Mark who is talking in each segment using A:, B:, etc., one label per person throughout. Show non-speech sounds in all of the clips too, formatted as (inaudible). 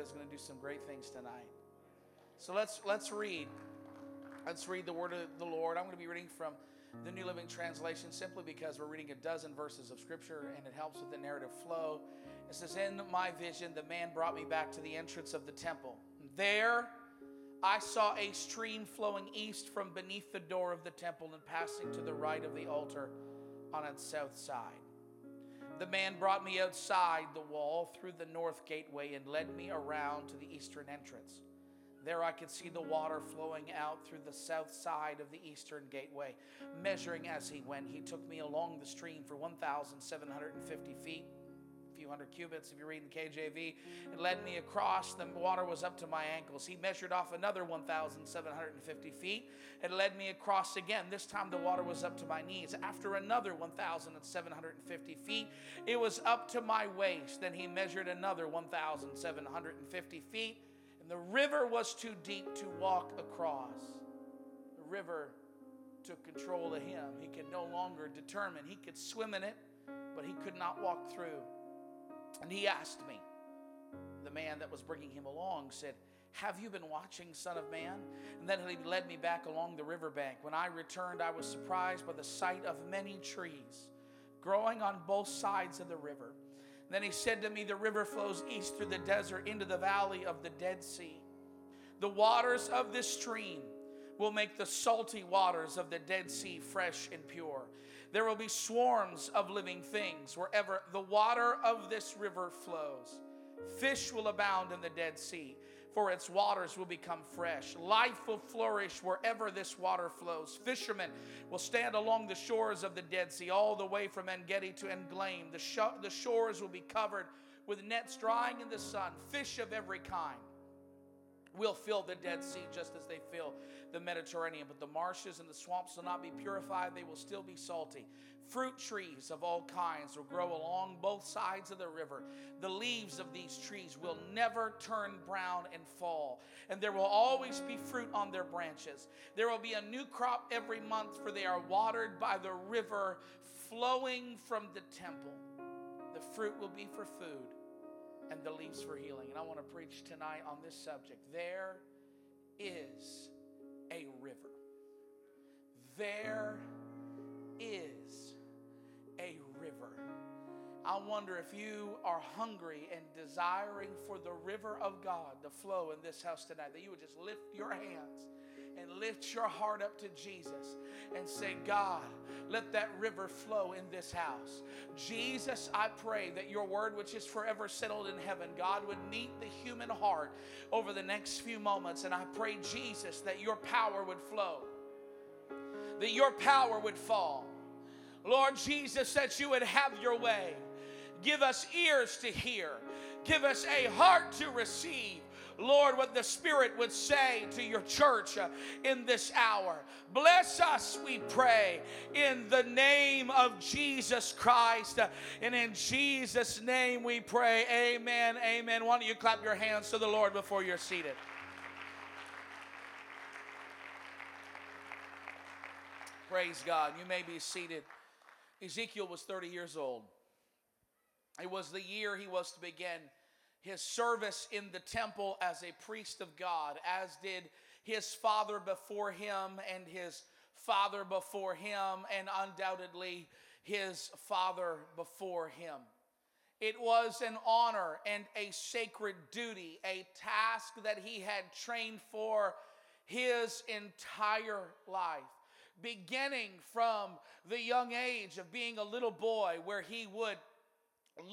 A: is going to do some great things tonight. So let's let's read. Let's read the word of the Lord. I'm going to be reading from the New Living Translation simply because we're reading a dozen verses of Scripture and it helps with the narrative flow. It says, In my vision, the man brought me back to the entrance of the temple. There, I saw a stream flowing east from beneath the door of the temple and passing to the right of the altar on its south side. The man brought me outside the wall through the north gateway and led me around to the eastern entrance. There I could see the water flowing out through the south side of the eastern gateway. Measuring as he went, he took me along the stream for 1,750 feet, a few hundred cubits if you're reading KJV, and led me across. The water was up to my ankles. He measured off another 1,750 feet and led me across again. This time the water was up to my knees. After another 1,750 feet, it was up to my waist. Then he measured another 1,750 feet and the river was too deep to walk across. The river took control of him. He could no longer determine. He could swim in it, but he could not walk through. And he asked me, the man that was bringing him along said, Have you been watching, Son of Man? And then he led me back along the riverbank. When I returned, I was surprised by the sight of many trees growing on both sides of the river. Then he said to me, The river flows east through the desert into the valley of the Dead Sea. The waters of this stream will make the salty waters of the Dead Sea fresh and pure. There will be swarms of living things wherever the water of this river flows. Fish will abound in the Dead Sea, for its waters will become fresh. Life will flourish wherever this water flows. Fishermen will stand along the shores of the Dead Sea, all the way from En Gedi to En Eglaim. The, sh- the shores will be covered with nets drying in the sun, fish of every kind will fill the Dead Sea just as they fill the Mediterranean. But the marshes and the swamps will not be purified, they will still be salty. Fruit trees of all kinds will grow along both sides of the river. The leaves of these trees will never turn brown and fall, and there will always be fruit on their branches. There will be a new crop every month, for they are watered by the river flowing from the temple. The fruit will be for food and the leaves for healing. And I want to preach tonight on this subject. There is a river. There is a river. I wonder if you are hungry and desiring for the river of God to flow in this house tonight, that you would just lift your hands and lift your heart up to Jesus and say, God, let that river flow in this house. Jesus, I pray that your word, which is forever settled in heaven, God, would meet the human heart over the next few moments. And I pray, Jesus, that your power would flow, that your power would fall. Lord Jesus, that you would have your way. Give us ears to hear. Give us a heart to receive. Lord, what the Spirit would say to your church uh, in this hour. Bless us, we pray, in the name of Jesus Christ. Uh, and in Jesus' name we pray. Amen. Amen. Why don't you clap your hands to the Lord before you're seated? Praise God. You may be seated. Ezekiel was 30 years old. It was the year he was to begin his service in the temple as a priest of God, as did his father before him and his father before him, and undoubtedly his father before him. It was an honor and a sacred duty, a task that he had trained for his entire life beginning from the young age of being a little boy, where he would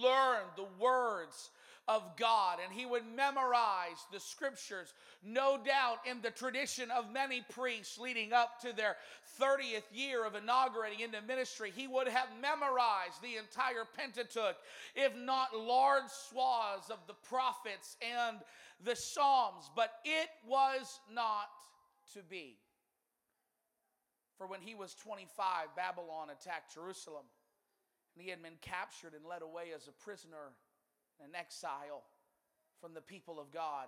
A: learn the words of God and he would memorize the scriptures, no doubt in the tradition of many priests leading up to their 30th year of inaugurating into ministry. He would have memorized the entire Pentateuch, if not large swaths of the prophets and the Psalms, but it was not to be. For when he was 25, Babylon attacked Jerusalem, and he had been captured and led away as a prisoner and exile from the people of God.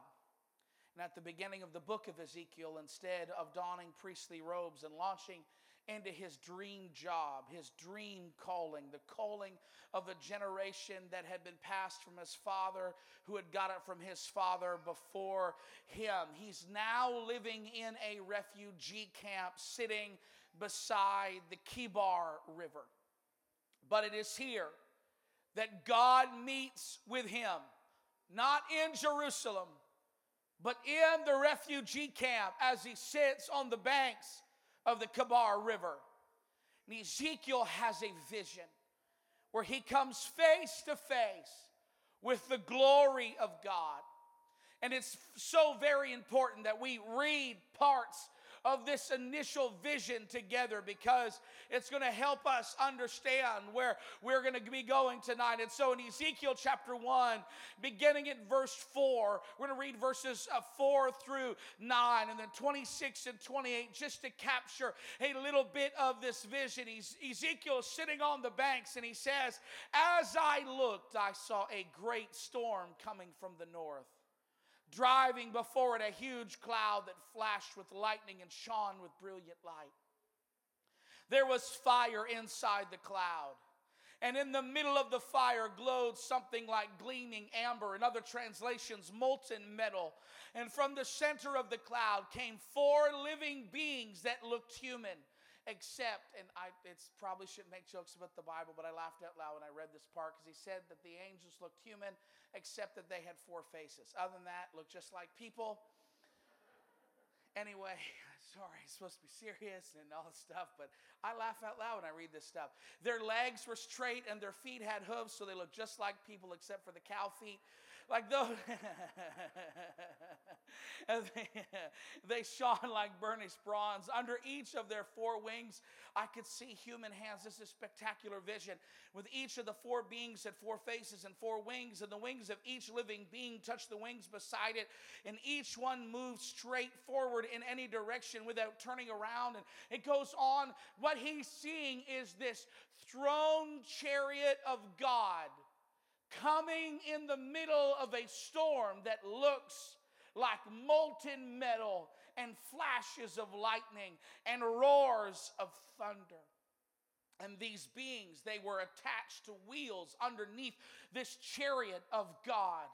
A: And at the beginning of the book of Ezekiel, instead of donning priestly robes and launching into his dream job, his dream calling, the calling of a generation that had been passed from his father, who had got it from his father before him. He's now living in a refugee camp, sitting beside the Kebar River. But it is here that God meets with him, not in Jerusalem, but in the refugee camp as he sits on the banks of the Kebar River. And Ezekiel has a vision where he comes face to face with the glory of God. And it's so very important that we read parts of this initial vision together because it's going to help us understand where we're going to be going tonight. And so in Ezekiel chapter 1, beginning at verse 4, we're going to read verses uh, 4 through 9 and then 26 and 28 just to capture a little bit of this vision. Ezekiel sitting on the banks and he says, As I looked, I saw a great storm coming from the north driving before it a huge cloud that flashed with lightning and shone with brilliant light. There was fire inside the cloud. And in the middle of the fire glowed something like gleaming amber, in other translations, molten metal. And from the center of the cloud came four living beings that looked human except, and I it's probably shouldn't make jokes about the Bible, but I laughed out loud when I read this part because he said that the angels looked human, except that they had four faces. Other than that, looked just like people. Anyway, (laughs) sorry, supposed to be serious and all this stuff, but I laugh out loud when I read this stuff. Their legs were straight and their feet had hooves, so they looked just like people except for the cow feet like those. (laughs) (laughs) they, shone like burnished bronze. Under each of their four wings, I could see human hands. This is spectacular vision. With each of the four beings had four faces and four wings, and the wings of each living being touched the wings beside it, and each one moved straight forward in any direction without turning around. And it goes on. What he's seeing is this throne chariot of God coming in the middle of a storm that looks like molten metal and flashes of lightning and roars of thunder. And these beings, they were attached to wheels underneath this chariot of God.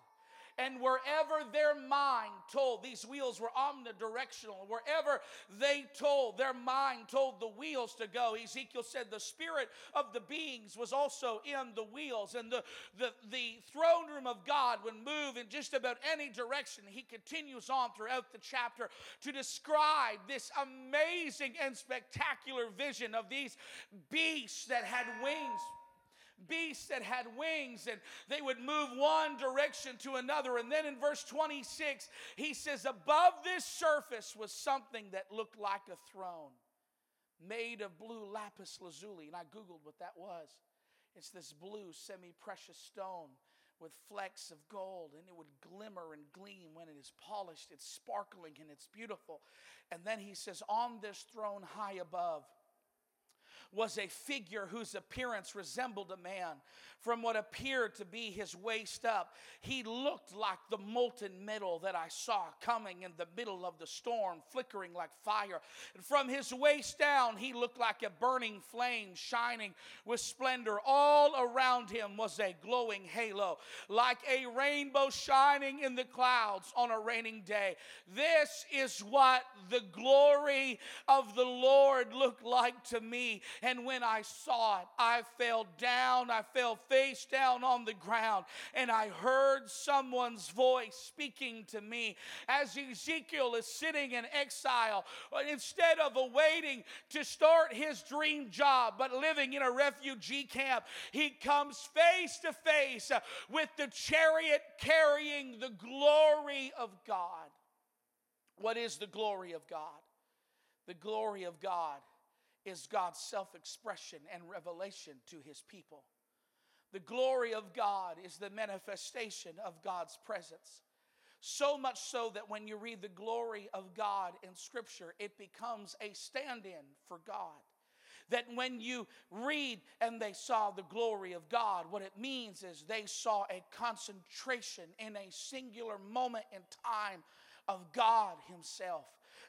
A: And wherever their mind told, these wheels were omnidirectional, wherever they told, their mind told the wheels to go. Ezekiel said the spirit of the beings was also in the wheels, and the, the, the throne room of God would move in just about any direction. He continues on throughout the chapter to describe this amazing and spectacular vision of these beasts that had wings beasts that had wings and they would move one direction to another. And then in verse 26, he says, Above this surface was something that looked like a throne made of blue lapis lazuli. And I Googled what that was. It's this blue, semi precious stone with flecks of gold, and it would glimmer and gleam when it is polished. It's sparkling and it's beautiful. And then he says, On this throne high above, was a figure whose appearance resembled a man. From what appeared to be his waist up, he looked like the molten metal that I saw coming in the middle of the storm, flickering like fire. And from his waist down, he looked like a burning flame shining with splendor. All around him was a glowing halo, like a rainbow shining in the clouds on a raining day. This is what the glory of the Lord looked like to me. And when I saw it, I fell down. I fell face down on the ground. And I heard someone's voice speaking to me as Ezekiel is sitting in exile. Uh, instead of awaiting to start his dream job, but living in a refugee camp, he comes face to face uh, with the chariot carrying the glory of God. What is the glory of God? The glory of God is God's self expression and revelation to his people. The glory of God is the manifestation of God's presence. So much so that when you read the glory of God in Scripture, it becomes a stand in for God. That when you read and they saw the glory of God, what it means is they saw a concentration in a singular moment in time of God Himself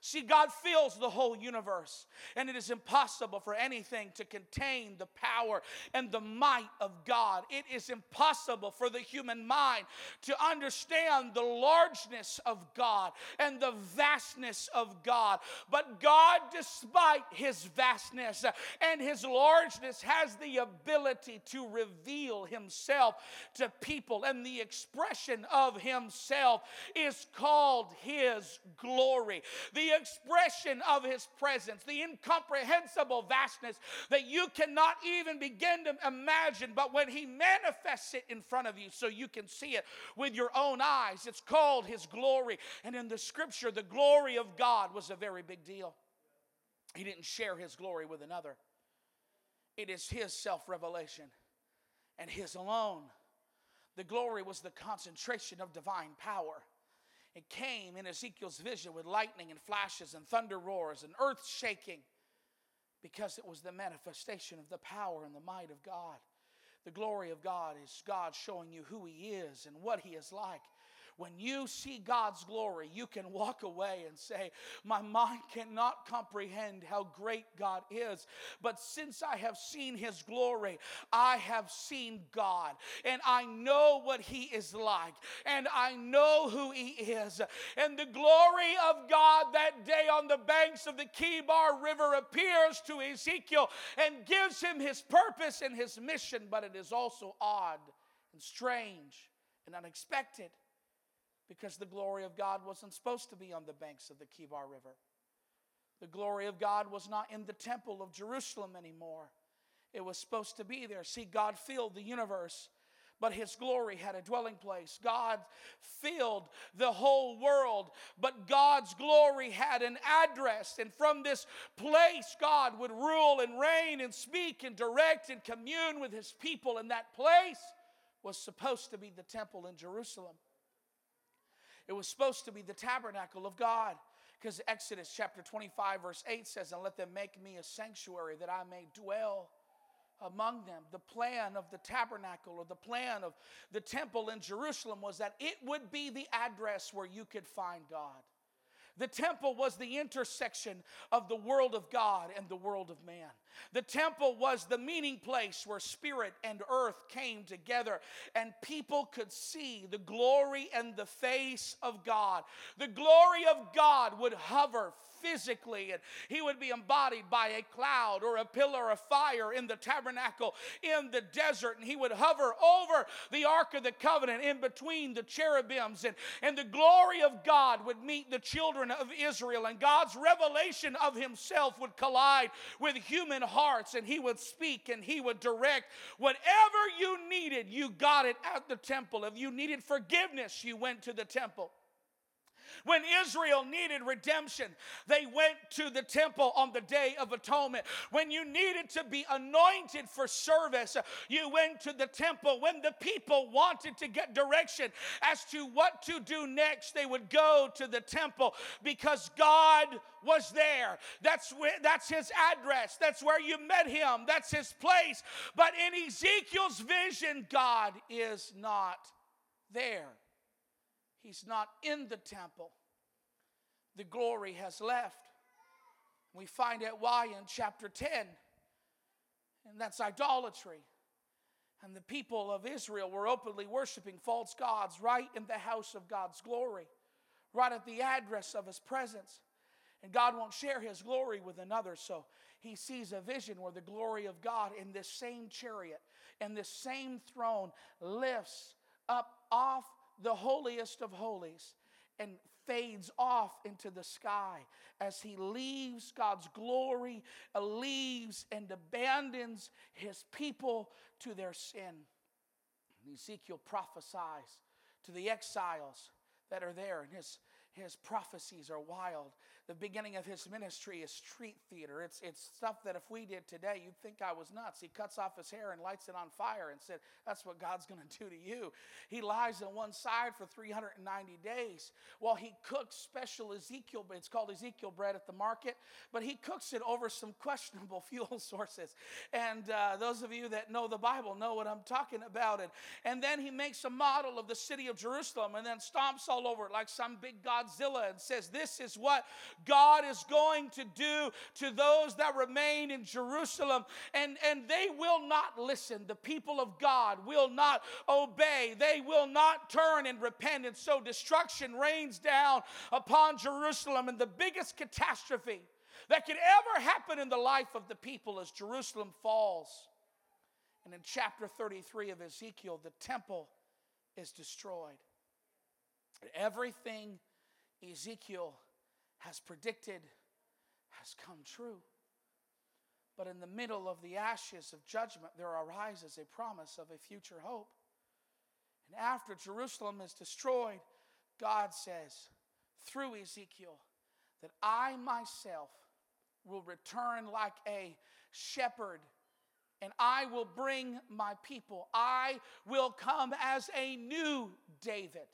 A: See, God fills the whole universe, and it is impossible for anything to contain the power and the might of God. It is impossible for the human mind to understand the largeness of God and the vastness of God. But God, despite his vastness and his largeness, has the ability to reveal himself to people, and the expression of himself is called his glory. The expression of his presence, the incomprehensible vastness that you cannot even begin to imagine. But when he manifests it in front of you so you can see it with your own eyes, it's called his glory. And in the scripture, the glory of God was a very big deal. He didn't share his glory with another, it is his self revelation and his alone. The glory was the concentration of divine power. It came in Ezekiel's vision with lightning and flashes and thunder roars and earth shaking because it was the manifestation of the power and the might of God. The glory of God is God showing you who He is and what He is like when you see God's glory, you can walk away and say, My mind cannot comprehend how great God is. But since I have seen His glory, I have seen God. And I know what He is like. And I know who He is. And the glory of God that day on the banks of the Chebar River appears to Ezekiel and gives him his purpose and his mission. But it is also odd and strange and unexpected because the glory of God wasn't supposed to be on the banks of the Kebar River. The glory of God was not in the temple of Jerusalem anymore. It was supposed to be there. See, God filled the universe, but His glory had a dwelling place. God filled the whole world, but God's glory had an address. And from this place, God would rule and reign and speak and direct and commune with His people. And that place was supposed to be the temple in Jerusalem. It was supposed to be the tabernacle of God. Because Exodus chapter 25, verse 8 says, And let them make me a sanctuary that I may dwell among them. The plan of the tabernacle or the plan of the temple in Jerusalem was that it would be the address where you could find God. The temple was the intersection of the world of God and the world of man. The temple was the meeting place where spirit and earth came together and people could see the glory and the face of God. The glory of God would hover physically, and he would be embodied by a cloud or a pillar of fire in the tabernacle in the desert, and he would hover over the Ark of the Covenant in between the cherubims, and, and the glory of God would meet the children of Israel, and God's revelation of himself would collide with human hearts, and he would speak and he would direct. Whatever you needed, you got it at the temple. If you needed forgiveness, you went to the temple. When Israel needed redemption, they went to the temple on the Day of Atonement. When you needed to be anointed for service, you went to the temple. When the people wanted to get direction as to what to do next, they would go to the temple because God was there. That's where that's his address. That's where you met him. That's his place. But in Ezekiel's vision, God is not there. He's not in the temple. The glory has left. We find out why in chapter 10, and that's idolatry. And the people of Israel were openly worshiping false gods right in the house of God's glory, right at the address of his presence. And God won't share his glory with another, so he sees a vision where the glory of God in this same chariot and this same throne lifts up off the holiest of holies and fades off into the sky as he leaves God's glory, uh, leaves and abandons his people to their sin. And Ezekiel prophesies to the exiles that are there, and his, his prophecies are wild the beginning of his ministry is street theater. It's, it's stuff that if we did today, you'd think I was nuts. He cuts off his hair and lights it on fire and said, That's what God's going to do to you. He lies on one side for 390 days while he cooks special Ezekiel, it's called Ezekiel bread at the market, but he cooks it over some questionable (laughs) fuel sources. And uh, those of you that know the Bible know what I'm talking about. And, and then he makes a model of the city of Jerusalem and then stomps all over it like some big Godzilla and says, This is what God is going to do to those that remain in Jerusalem. And, and they will not listen. The people of God will not obey. They will not turn and repent. And so destruction rains down upon Jerusalem. And the biggest catastrophe that could ever happen in the life of the people as Jerusalem falls. And in chapter 33 of Ezekiel, the temple is destroyed. Everything Ezekiel has predicted has come true. But in the middle of the ashes of judgment, there arises a promise of a future hope. And after Jerusalem is destroyed, God says through Ezekiel that I myself will return like a shepherd and I will bring my people. I will come as a new David,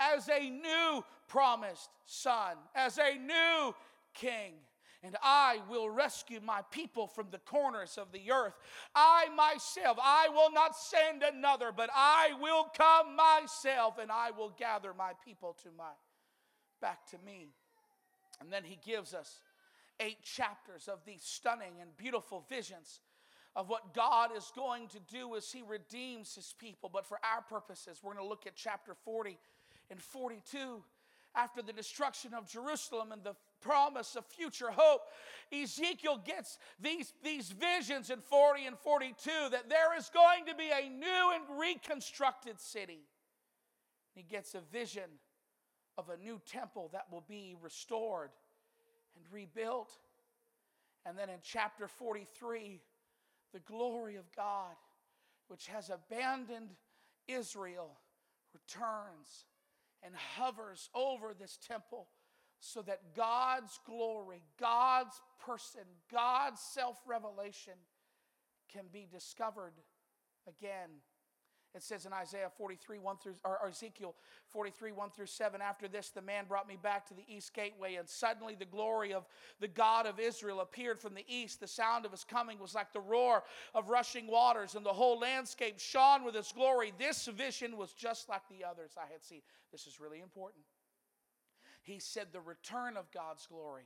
A: as a new promised son, as a new king. And I will rescue my people from the corners of the earth. I myself, I will not send another, but I will come myself and I will gather my people to my back to me. And then he gives us eight chapters of these stunning and beautiful visions of what God is going to do as He redeems His people. But for our purposes, we're going to look at chapter 40 and 42. After the destruction of Jerusalem and the promise of future hope, Ezekiel gets these, these visions in 40 and 42 that there is going to be a new and reconstructed city. He gets a vision of a new temple that will be restored and rebuilt. And then in chapter 43, the glory of God, which has abandoned Israel, returns and hovers over this temple so that God's glory, God's person, God's self revelation can be discovered again it says in Isaiah 43, 1 through, or Ezekiel 43, 1 through 7, after this, the man brought me back to the east gateway, and suddenly the glory of the God of Israel appeared from the east. The sound of his coming was like the roar of rushing waters, and the whole landscape shone with its glory. This vision was just like the others I had seen. This is really important. He said, The return of God's glory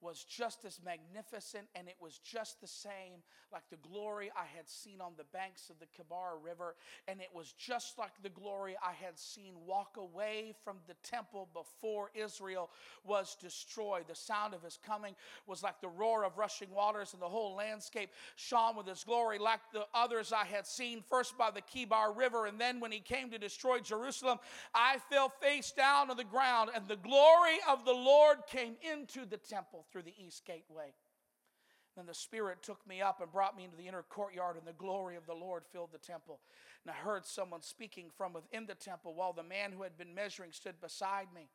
A: was just as magnificent and it was just the same like the glory I had seen on the banks of the Kebar River. And it was just like the glory I had seen walk away from the temple before Israel was destroyed. The sound of his coming was like the roar of rushing waters, and the whole landscape shone with his glory, like the others I had seen, first by the Kebar River, and then when he came to destroy Jerusalem, I fell face down on the ground, and the glory of the Lord came into the temple through the east gateway. Then the Spirit took me up and brought me into the inner courtyard, and the glory of the Lord filled the temple. And I heard someone speaking from within the temple while the man who had been measuring stood beside me.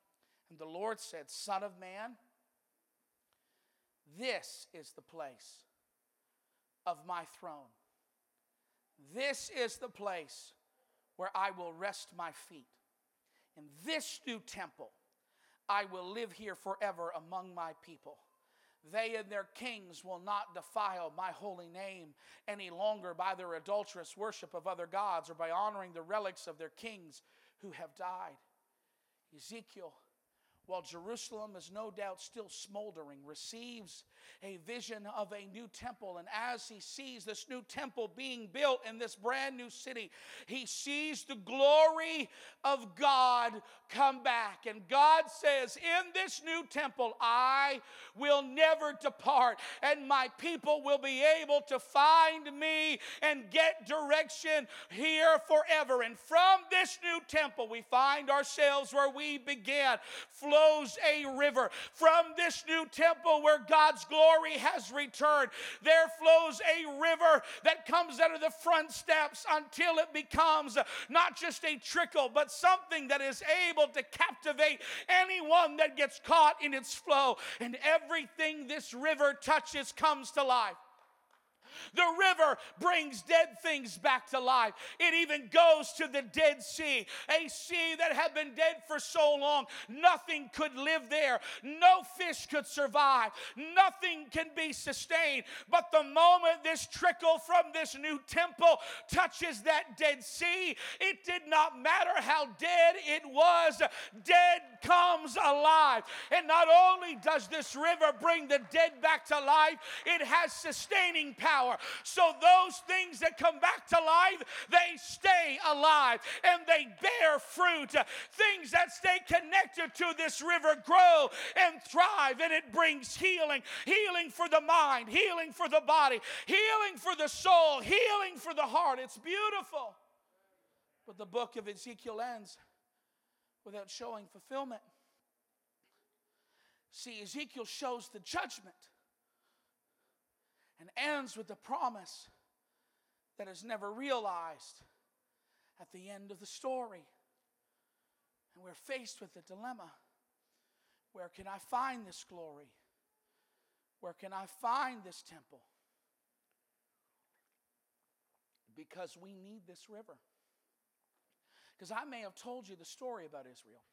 A: And the Lord said, Son of man, this is the place of my throne. This is the place where I will rest my feet. In this new temple, I will live here forever among my people. They and their kings will not defile my holy name any longer by their adulterous worship of other gods or by honoring the relics of their kings who have died. Ezekiel while Jerusalem is no doubt still smoldering, receives a vision of a new temple. And as he sees this new temple being built in this brand new city, he sees the glory of God come back. And God says, In this new temple, I will never depart, and my people will be able to find me and get direction here forever. And from this new temple, we find ourselves where we began flows a river. From this new temple where God's glory has returned, there flows a river that comes out of the front steps until it becomes not just a trickle, but something that is able to captivate anyone that gets caught in its flow. And everything this river touches comes to life. The river brings dead things back to life. It even goes to the Dead Sea, a sea that had been dead for so long, nothing could live there. No fish could survive. Nothing can be sustained. But the moment this trickle from this new temple touches that Dead Sea, it did not matter how dead it was, dead comes alive. And not only does this river bring the dead back to life, it has sustaining power. So those things that come back to life, they stay alive and they bear fruit. Things that stay connected to this river grow and thrive, and it brings healing healing for the mind, healing for the body, healing for the soul, healing for the heart. It's beautiful. But the book of Ezekiel ends without showing fulfillment. See, Ezekiel shows the judgment and ends with the promise that is never realized at the end of the story. And we're faced with the dilemma where can I find this glory? Where can I find this temple? Because we need this river. Because I may have told you the story about Israel,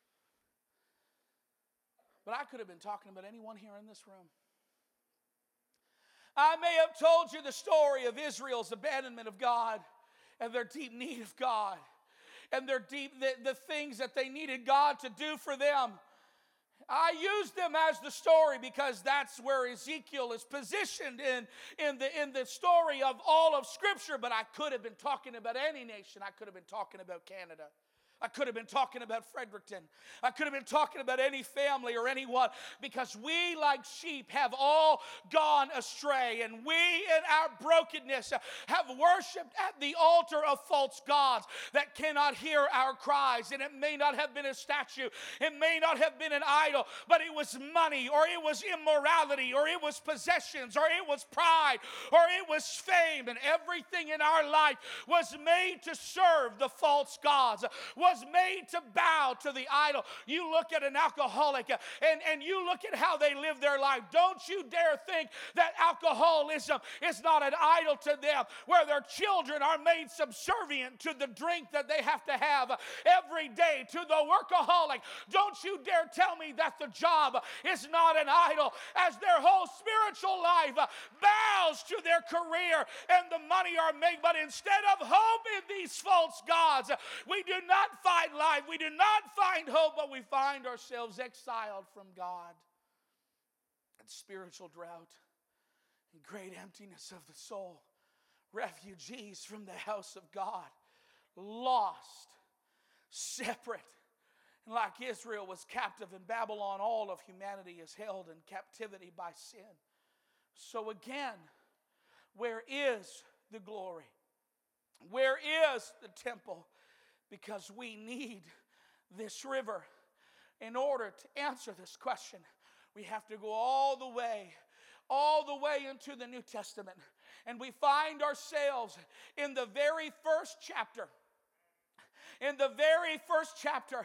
A: but I could have been talking about anyone here in this room. I may have told you the story of Israel's abandonment of God and their deep need of God and their deep the, the things that they needed God to do for them. I use them as the story because that's where Ezekiel is positioned in, in, the, in the story of all of Scripture, but I could have been talking about any nation. I could have been talking about Canada. I could have been talking about Fredericton. I could have been talking about any family or anyone because we, like sheep, have all gone astray. And we, in our brokenness, have worshiped at the altar of false gods that cannot hear our cries. And it may not have been a statue, it may not have been an idol, but it was money, or it was immorality, or it was possessions, or it was pride, or it was fame. And everything in our life was made to serve the false gods. Was was made to bow to the idol. You look at an alcoholic uh, and, and you look at how they live their life. Don't you dare think that alcoholism is not an idol to them, where their children are made subservient to the drink that they have to have every day, to the workaholic. Don't you dare tell me that the job is not an idol, as their whole spiritual life bows to their career and the money are made. But instead of hope in these false gods, we do not find life. We do not find hope, but we find ourselves exiled from God. And spiritual drought and great emptiness of the soul. Refugees from the house of God. Lost, separate. And like Israel was captive in Babylon, all of humanity is held in captivity by sin. So again, where is the glory? Where is the temple? Because we need this river. In order to answer this question, we have to go all the way, all the way into the New Testament. And we find ourselves in the very first chapter in the very first chapter,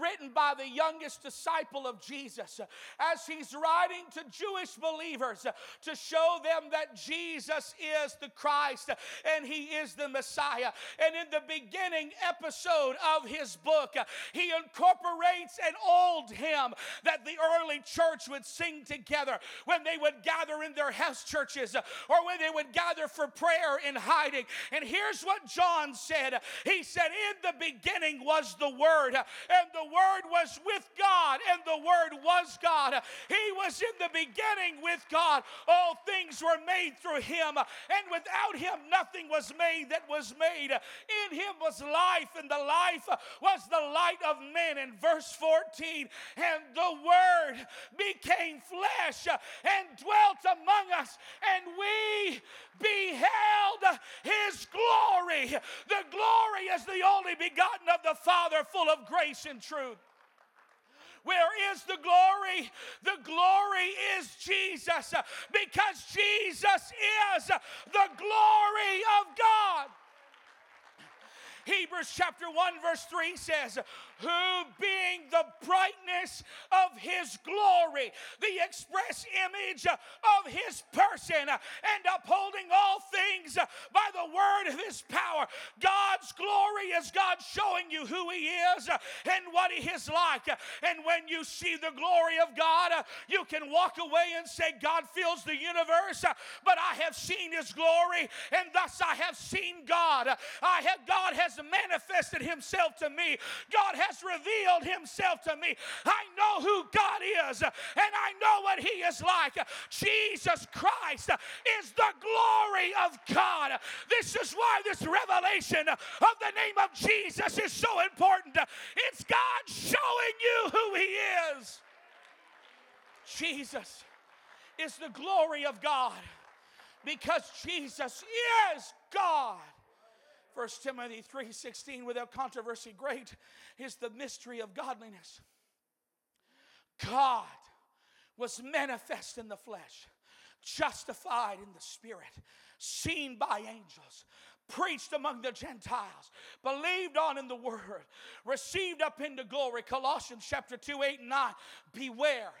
A: written by the youngest disciple of Jesus, as he's writing to Jewish believers to show them that Jesus is the Christ and he is the Messiah. And in the beginning episode of his book, he incorporates an old hymn that the early church would sing together when they would gather in their house churches or when they would gather for prayer in hiding. And here's what John said He said, In the beginning, beginning was the Word, and the Word was with God, and the Word was God. He was in the beginning with God. All things were made through Him, and without Him, nothing was made that was made. In Him was life, and the life was the light of men. In verse 14, and the Word became flesh and dwelt among us, and we beheld His glory. The glory is the only begotten begotten of the Father, full of grace and truth. Where is the glory? The glory is Jesus because Jesus is the glory of God. Hebrews chapter 1, verse 3 says, who being the brightness of his glory, the express image of his person, and upholding all things by the word of his power. God's glory is God showing you who he is and what he is like. And when you see the glory of God, you can walk away and say, God fills the universe, but I have seen his glory, and thus I have seen God. I have God has manifested himself to me. God has revealed himself to me. I know who God is and I know what He is like. Jesus Christ is the glory of God. This is why this revelation of the name of Jesus is so important. It's God showing you who He is. Jesus is the glory of God because Jesus is God. 1 Timothy 3:16 without controversy great is the mystery of godliness. God was manifest in the flesh, justified in the spirit, seen by angels, preached among the Gentiles, believed on in the word, received up into glory. Colossians chapter 2, 8, and 9. Beware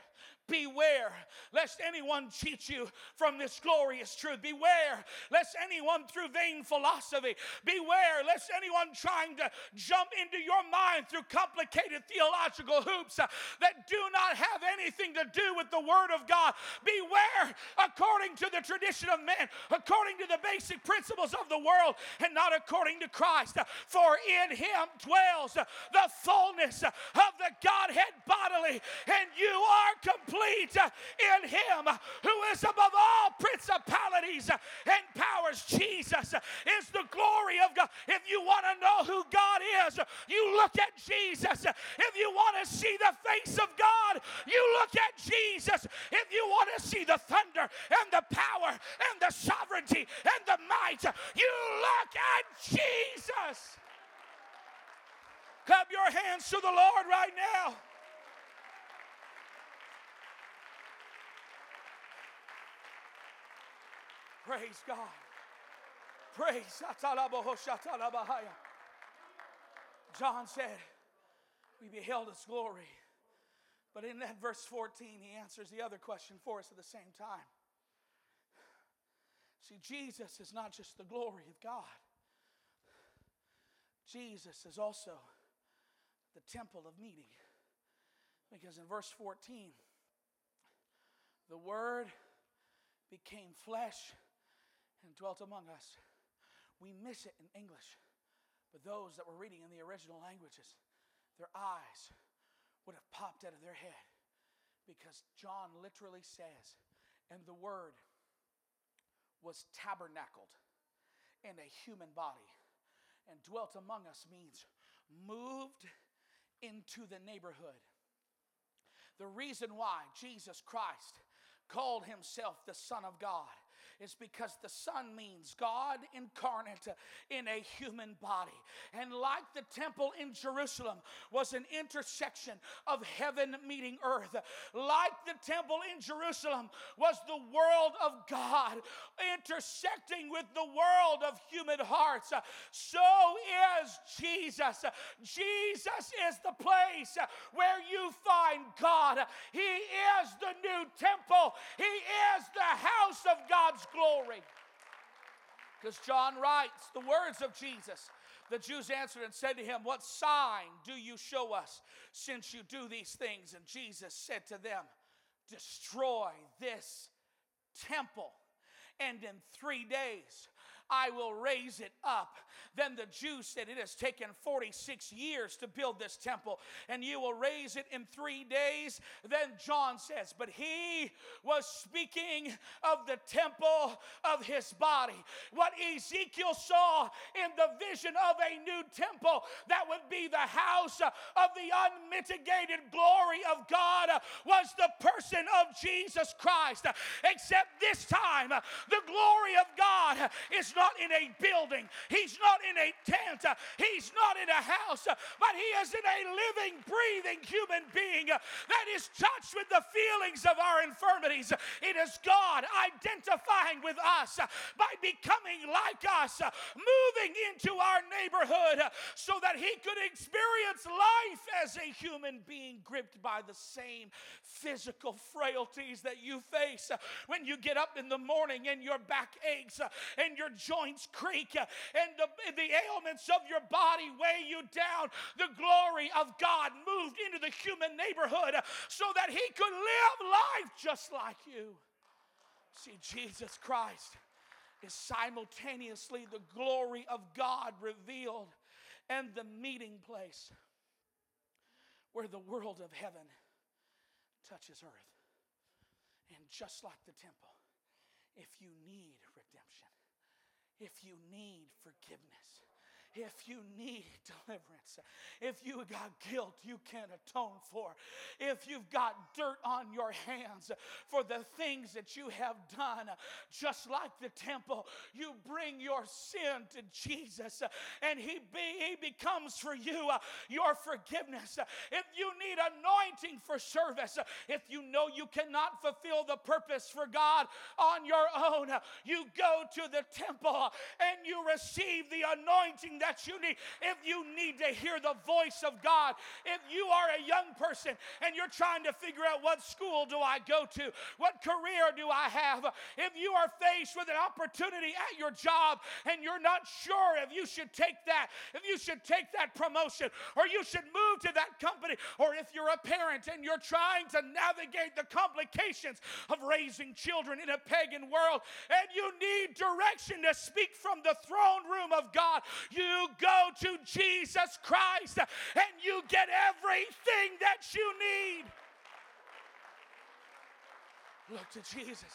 A: Beware lest anyone cheat you from this glorious truth. Beware lest anyone through vain philosophy. Beware lest anyone trying to jump into your mind through complicated theological hoops uh, that do not have anything to do with the Word of God. Beware according to the tradition of men, according to the basic principles of the world, and not according to Christ. For in Him dwells the fullness of the Godhead bodily, and you are complete complete in Him who is above all principalities and powers. Jesus is the glory of God. If you want to know who God is, you look at Jesus. If you want to see the face of God, you look at Jesus. If you want to see the thunder and the power and the sovereignty and the might, you look at Jesus. Clap your hands to the Lord right now. Praise God. Praise. John said, We beheld his glory. But in that verse 14, he answers the other question for us at the same time. See, Jesus is not just the glory of God, Jesus is also the temple of meeting. Because in verse 14, the Word became flesh and dwelt among us. We miss it in English, but those that were reading in the original languages, their eyes would have popped out of their head because John literally says, and the Word was tabernacled in a human body and dwelt among us means moved into the neighborhood. The reason why Jesus Christ called himself the Son of God is because the Son means God incarnate in a human body. And like the temple in Jerusalem was an intersection of heaven meeting earth, like the temple in Jerusalem was the world of God intersecting with the world of human hearts, so is Jesus. Jesus is the place where you find God. He is the new temple, He is the house of God's glory. Because John writes the words of Jesus. The Jews answered and said to him, What sign do you show us since you do these things? And Jesus said to them, Destroy this temple, and in three days I will raise it up. Then the Jews said, It has taken 46 years to build this temple, and you will raise it in three days. Then John says, But he was speaking of the temple of his body. What Ezekiel saw in the vision of a new temple that would be the house of the unmitigated glory of God was the person of Jesus Christ. Except this time, the glory of God is not in a building, He's not in a tent, He's not in a house, but He is in a living, breathing human being that is touched with the feelings of our infirmities. It is God identifying with us by becoming like us, moving into our neighborhood so that He could experience life as a human being gripped by the same physical frailties that you face when you get up in the morning and your back aches and your joints creak and the, the ailments of your body weigh you down. The glory of God moved into the human neighborhood so that he could live life just like you. See, Jesus Christ is simultaneously the glory of God revealed and the meeting place where the world of heaven touches earth. And just like the temple, if you need if you need forgiveness, if you need deliverance, if you got guilt you can't atone for, if you've got dirt on your hands for the things that you have done, just like the temple, you bring your sin to Jesus and He, be, he becomes for you uh, your forgiveness. If you need anointing for service, if you know you cannot fulfill the purpose for God on your own, you go to the temple and you receive the anointing that you need. If you need to hear the voice of God, if you are a young person and you're trying to figure out what school do I go to, what career do I have, if you are faced with an opportunity at your job and you're not sure if you should take that, if you should take that promotion, or you should move to that company, or if you're a parent and you're trying to navigate the complications of raising children in a pagan world and you need direction to speak from the throne room of God, you you go to Jesus Christ and you get everything that you need. Look to Jesus.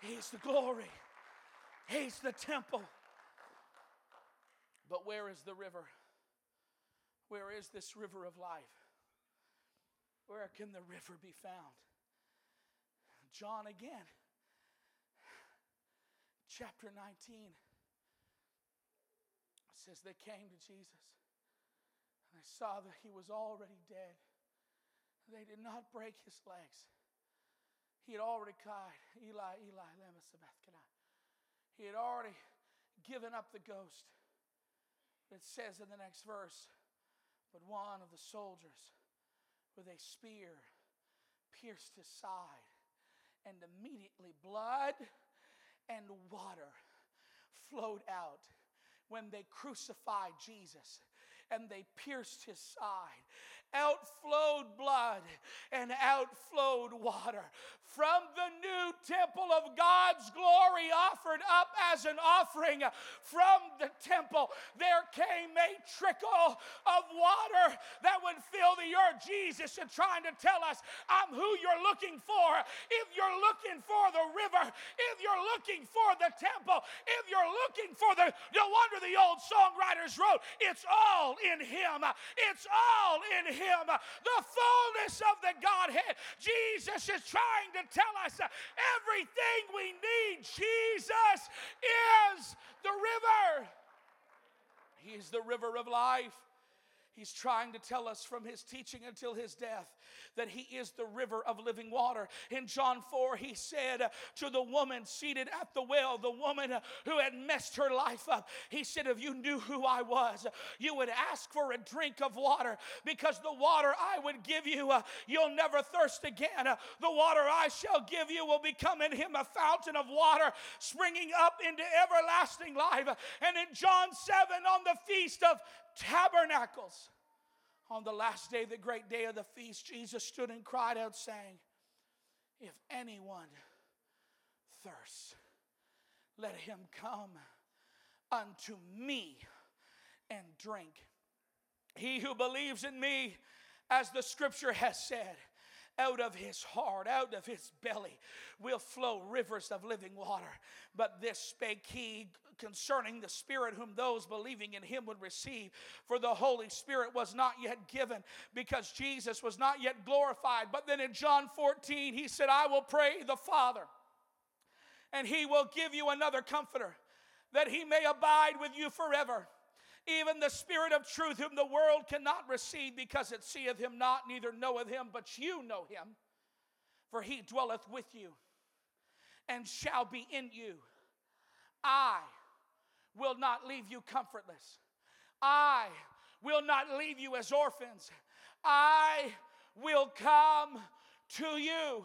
A: He's the glory, He's the temple. But where is the river? Where is this river of life? Where can the river be found? John again, chapter 19 says they came to Jesus and they saw that he was already dead. They did not break his legs. He had already cried, Eli, Eli, lema sabachthani. He had already given up the ghost. It says in the next verse, but one of the soldiers with a spear pierced his side, and immediately blood and water flowed out when they crucified Jesus and they pierced his side outflowed blood and outflowed water. From the new temple of God's glory offered up as an offering from the temple, there came a trickle of water that would fill the earth. Jesus is trying to tell us, I'm who you're looking for. If you're looking for the river, if you're looking for the temple, if you're looking for the, no wonder the old songwriters wrote, it's all in Him. It's all in Him him the fullness of the Godhead. Jesus is trying to tell us everything we need. Jesus is the river. He is the river of life. He's trying to tell us from his teaching until his death that he is the river of living water. In John 4, he said to the woman seated at the well, the woman who had messed her life up, he said, If you knew who I was, you would ask for a drink of water because the water I would give you, uh, you'll never thirst again. The water I shall give you will become in him a fountain of water springing up into everlasting life. And in John 7, on the feast of tabernacles. On the last day, the great day of the feast, Jesus stood and cried out, saying, If anyone thirsts, let him come unto me and drink. He who believes in me, as the scripture has said, out of his heart, out of his belly, will flow rivers of living water. But this spake he concerning the Spirit whom those believing in him would receive. For the Holy Spirit was not yet given because Jesus was not yet glorified. But then in John 14, he said, I will pray the Father, and he will give you another comforter, that he may abide with you forever even the Spirit of truth, whom the world cannot receive because it seeth him not, neither knoweth him, but you know him, for he dwelleth with you and shall be in you. I will not leave you comfortless. I will not leave you as orphans. I will come to you.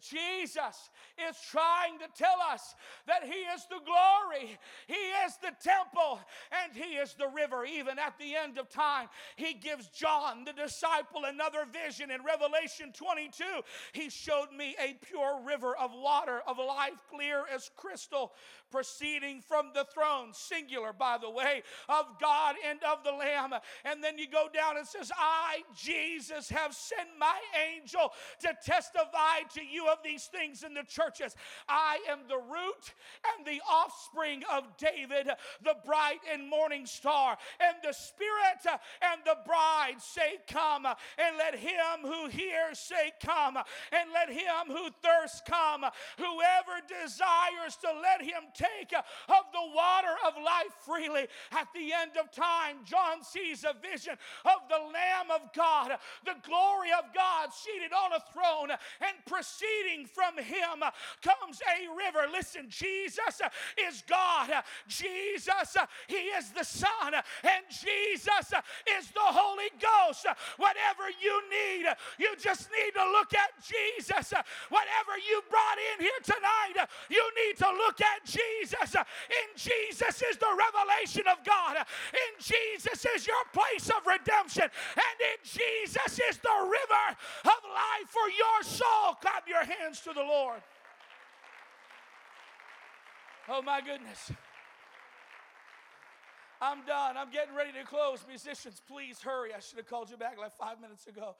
A: Jesus is trying to tell us that He is the glory, He is the temple, and He is the river. Even at the end of time, He gives John, the disciple, another vision in Revelation 22. He showed me a pure river of water of life, clear as crystal, proceeding from the throne, singular, by the way, of God and of the Lamb. And then you go down and says, I, Jesus, have sent my angel to testify to you of these things in the churches. I am the root and the offspring of David, the bright and morning star. And the Spirit and the bride say, Come, and let him who hears say, Come, and let him who thirsts come. Whoever desires to let him take uh, of the water of life freely. At the end of time, John sees a vision of the Lamb of God, the glory of God seated on a throne, and proceeding from him comes a river. Listen, Jesus is God, Jesus, He is the Son, and Jesus is the Holy Ghost. Whatever you need, you just need to look at Jesus. Whatever you brought in here tonight, you need to look at Jesus. In Jesus is the revelation of God. In Jesus is your place of redemption. And in Jesus is the river of life for your soul. Clap your hands to the Lord. Oh my goodness. I'm done. I'm getting ready to close. Musicians, please hurry. I should have called you back like five minutes ago.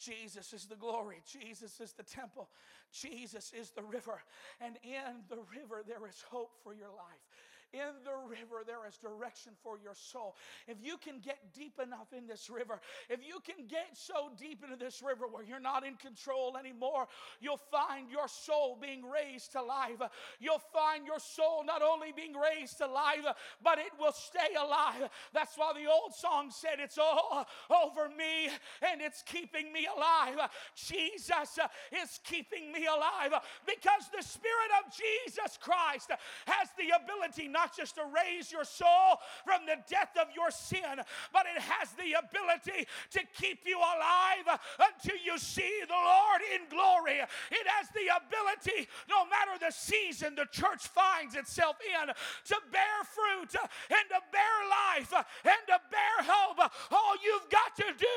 A: Jesus is the glory. Jesus is the temple. Jesus is the river. And in the river, there is hope for your life in the river, there is direction for your soul. If you can get deep enough in this river, if you can get so deep into this river where you're not in control anymore, you'll find your soul being raised to life. You'll find your soul not only being raised to life, but it will stay alive. That's why the old song said, It's all over me and it's keeping me alive. Jesus is keeping me alive because the Spirit of Jesus Christ has the ability not not just to raise your soul from the death of your sin, but it has the ability to keep you alive until you see the Lord in glory. It has the ability, no matter the season the church finds itself in, to bear fruit and to bear life and to bear hope. All you've got to do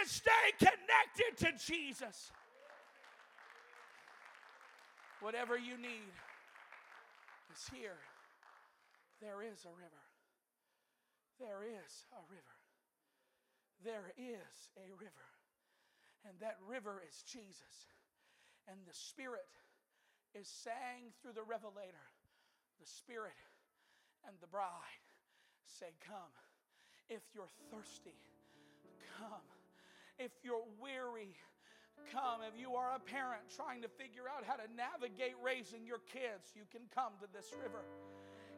A: is stay connected to Jesus. Whatever you need is here. There is a river. There is a river. There is a river. And that river is Jesus. And the Spirit is saying through the revelator, the Spirit and the bride say, Come. If you're thirsty, come. If you're weary, come. If you are a parent trying to figure out how to navigate raising your kids, you can come to this river.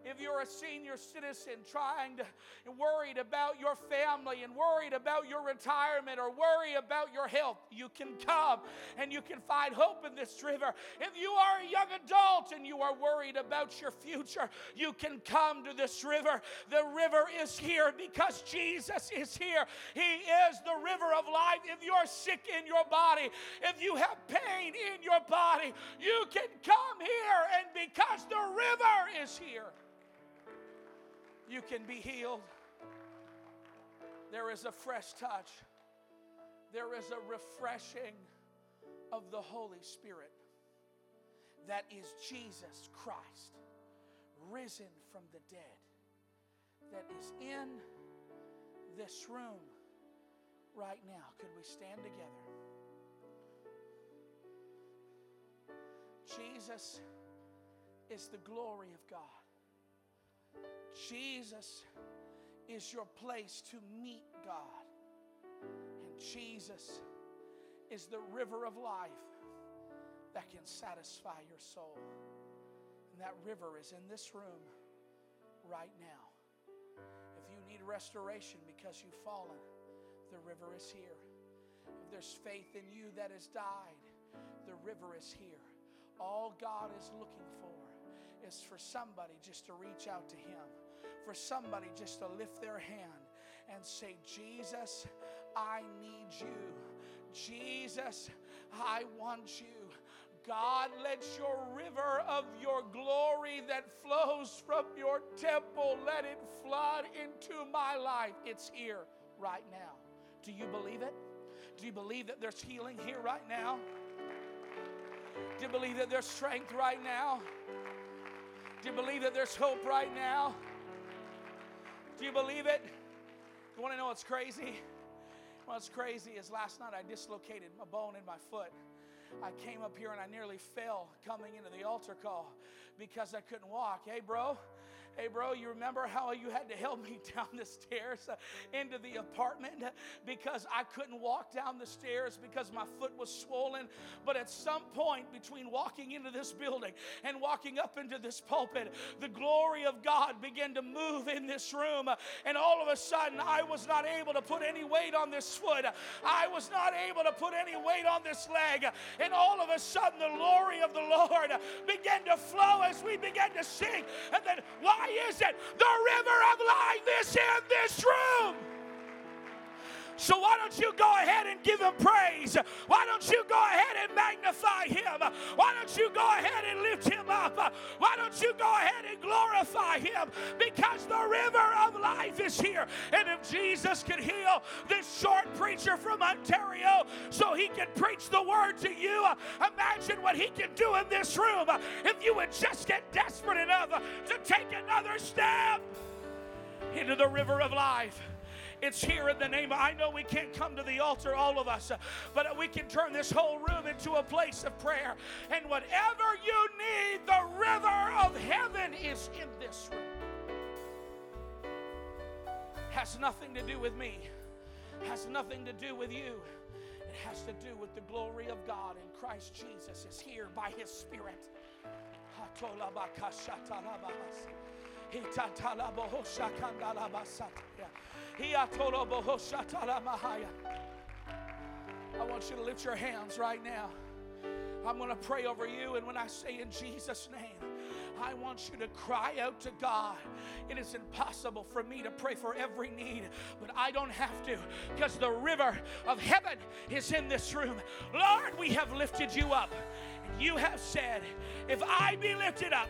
A: If you're a senior citizen trying to worried about your family and worried about your retirement or worry about your health, you can come and you can find hope in this river. If you are a young adult and you are worried about your future, you can come to this river. The river is here because Jesus is here. He is the river of life. If you're sick in your body, if you have pain in your body, you can come here and because the river is here you can be healed. There is a fresh touch, there is a refreshing of the Holy Spirit. That is Jesus Christ, risen from the dead, that is in this room right now. Could we stand together? Jesus is the glory of God. Jesus is your place to meet God. And Jesus is the river of life that can satisfy your soul. And that river is in this room right now. If you need restoration because you've fallen, the river is here. If there's faith in you that has died, the river is here. All God is looking for is for somebody just to reach out to Him, for somebody just to lift their hand and say, Jesus, I need you. Jesus, I want you. God, let your river of your glory that flows from your temple, let it flood into my life. It's here right now. Do you believe it? Do you believe that there's healing here right now? Do you believe that there's strength right now? Do you believe that there's hope right now? Do you believe it? You want to know what's crazy? What's crazy is last night I dislocated a bone in my foot. I came up here and I nearly fell coming into the altar call because I couldn't walk. Hey, bro, Hey, bro, you remember how you had to help (laughs) me down the stairs into the apartment because I couldn't walk down the stairs because my foot was swollen? But at some point between walking into this building and walking up into this pulpit, the glory of God began to move in this room. And all of a sudden, I was not able to put any weight on this foot. I was not able to put any weight on this leg. And all of a sudden, the glory of the Lord began to flow as we began to sing. And then, is it? The river of life is in this room. So why don't you go ahead and give him praise? Why don't you go ahead and magnify him? Why don't you go ahead and lift him up? Why don't you go ahead and glorify him? Because the river of life is here. And if Jesus could heal this short preacher from Ontario so he can preach the word to you, imagine what he can do in this room if you would just get desperate enough to take another step into the river of life. It's here in the name. Of, I know we can't come to the altar, all of us, but we can turn this whole room into a place of prayer. And whatever you need, the river of heaven is in this room. Has nothing to do with me, has nothing to do with you. It has to do with the glory of God, and Christ Jesus is here by His Spirit. I want you to lift your hands right now. I'm going to pray over you, and when I say in Jesus' name, I want you to cry out to God. It is impossible for me to pray for every need, but I don't have to because the river of heaven is in this room. Lord, we have lifted you up. And you have said, If I be lifted up,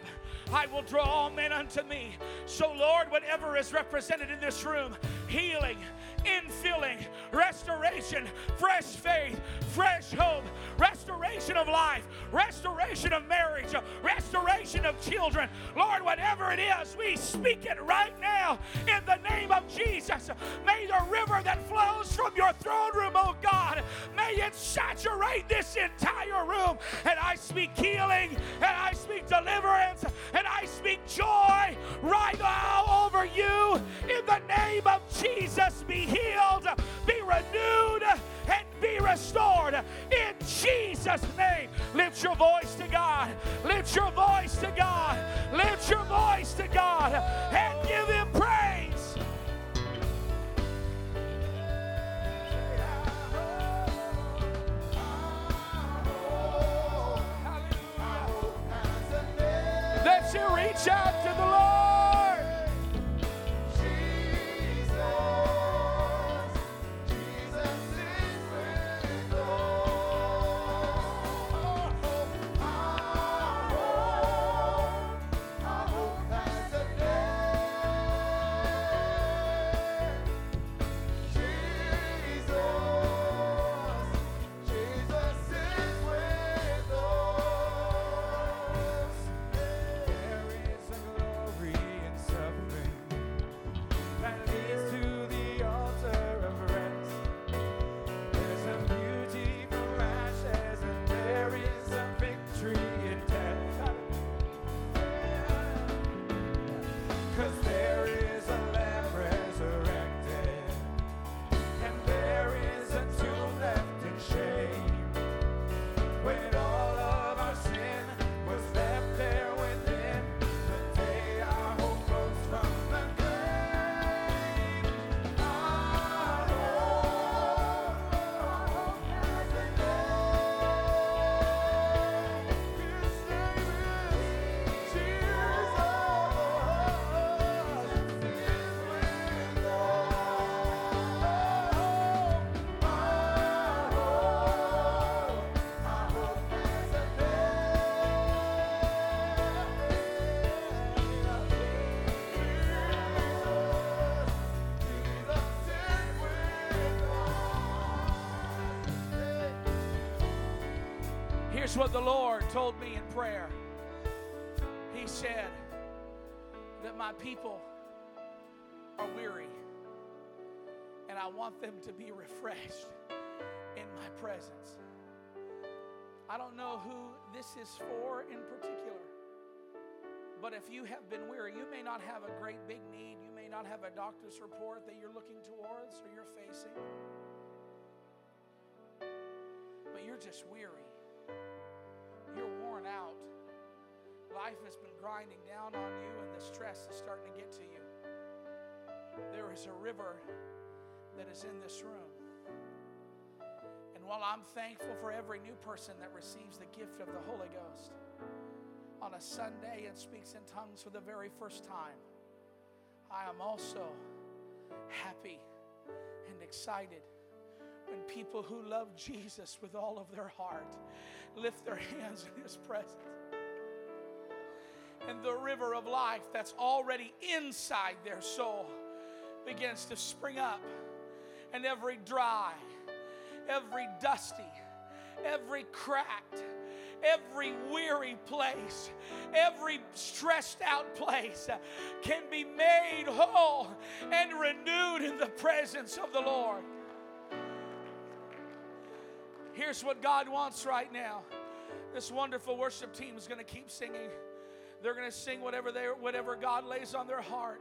A: I will draw all men unto me. So, Lord, whatever is represented in this room healing, infilling, restoration, fresh faith, fresh hope, restoration of life, restoration of marriage, restoration of children. Lord, whatever it is, we speak it right now in the name of Jesus. May the river that flows from your throne room, oh God, may it saturate this entire room. And I speak healing, and I speak Be healed, be renewed, and be restored in Jesus' name. Lift your voice to God. Lift your voice to God. Lift your voice to God what the Lord told me in prayer He said that my people are weary, and I want them to be refreshed in my presence. I don't know who this is for in particular, but if you have been weary, you may not have a great big need, you may not have a doctor's report that you're looking towards or you're facing, but you're just weary. You're worn out. Life has been grinding down on you, and the stress is starting to get to you. There is a river that is in this room. And while I'm thankful for every new person that receives the gift of the Holy Ghost on a Sunday and speaks in tongues for the very first time, I am also happy and excited when people who love Jesus with all of their heart lift their (laughs) hands in His presence. And the river of life that's already inside their soul begins to spring up, and every dry, every dusty, every cracked, every weary place, every stressed out place can be made whole and renewed in the presence of the Lord. Here's what God wants right now. This wonderful worship team is going to keep singing. They're going to sing whatever they whatever God lays on their heart.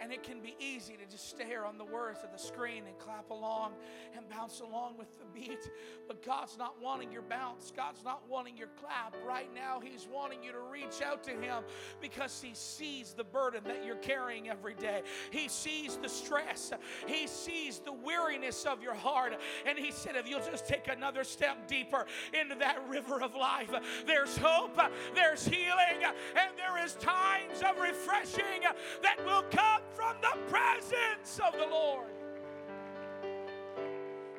A: And it can be easy to just stare on the words of the screen and clap along and bounce along with the beat. But God's not wanting your bounce. God's not wanting your clap. Right now, He's wanting you to reach out to Him because He sees the burden that you're carrying every day. He sees the stress. He sees the weariness of your heart. And He said, if you'll just take another step deeper into that river of life, there's hope, there's healing, and there is times of refreshing that will come from the presence of the Lord.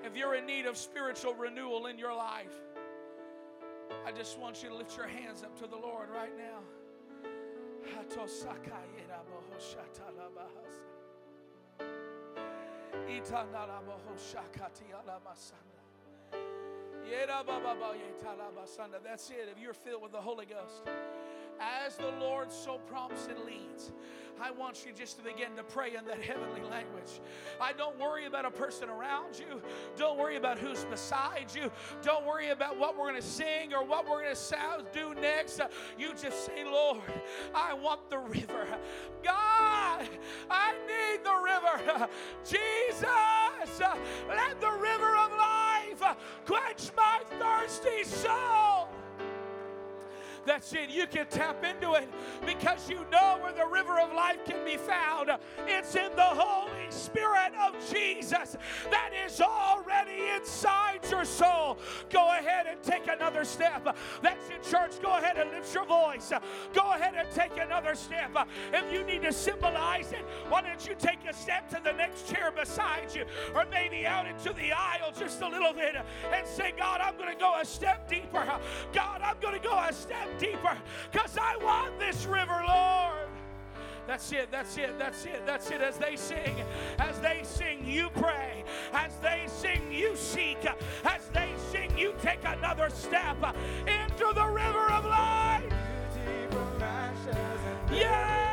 A: If you're in need of spiritual renewal in your life, I just want you to lift your hands up to the Lord right now. That's it. If you're filled with the Holy Ghost as the Lord so prompts and leads. I want you just to begin to pray in that heavenly language. I don't worry about a person around you. Don't worry about who's beside you. Don't worry about what we're going to sing or what we're going to do next. Uh, you just say, Lord, I want the river. God, I need the river. (laughs) Jesus, let the river of life quench my thirsty soul. That's it. You can tap into it because you know where the river of life can be found. It's in the Holy Spirit of Jesus that is already inside your soul. Go ahead and take another step. That's it, church. Go ahead and lift your voice. Go ahead and take another step. If you need to symbolize it, why don't you take a step to the next chair beside you or maybe out into the aisle just a little bit and say, God, I'm going to go a step deeper. God, I'm going to go a step deeper because I want this river, Lord. That's it, that's it, that's it, that's it. As they sing, as they sing, you pray. As they sing, you seek. As they sing, you take another step into the river of life. Yeah!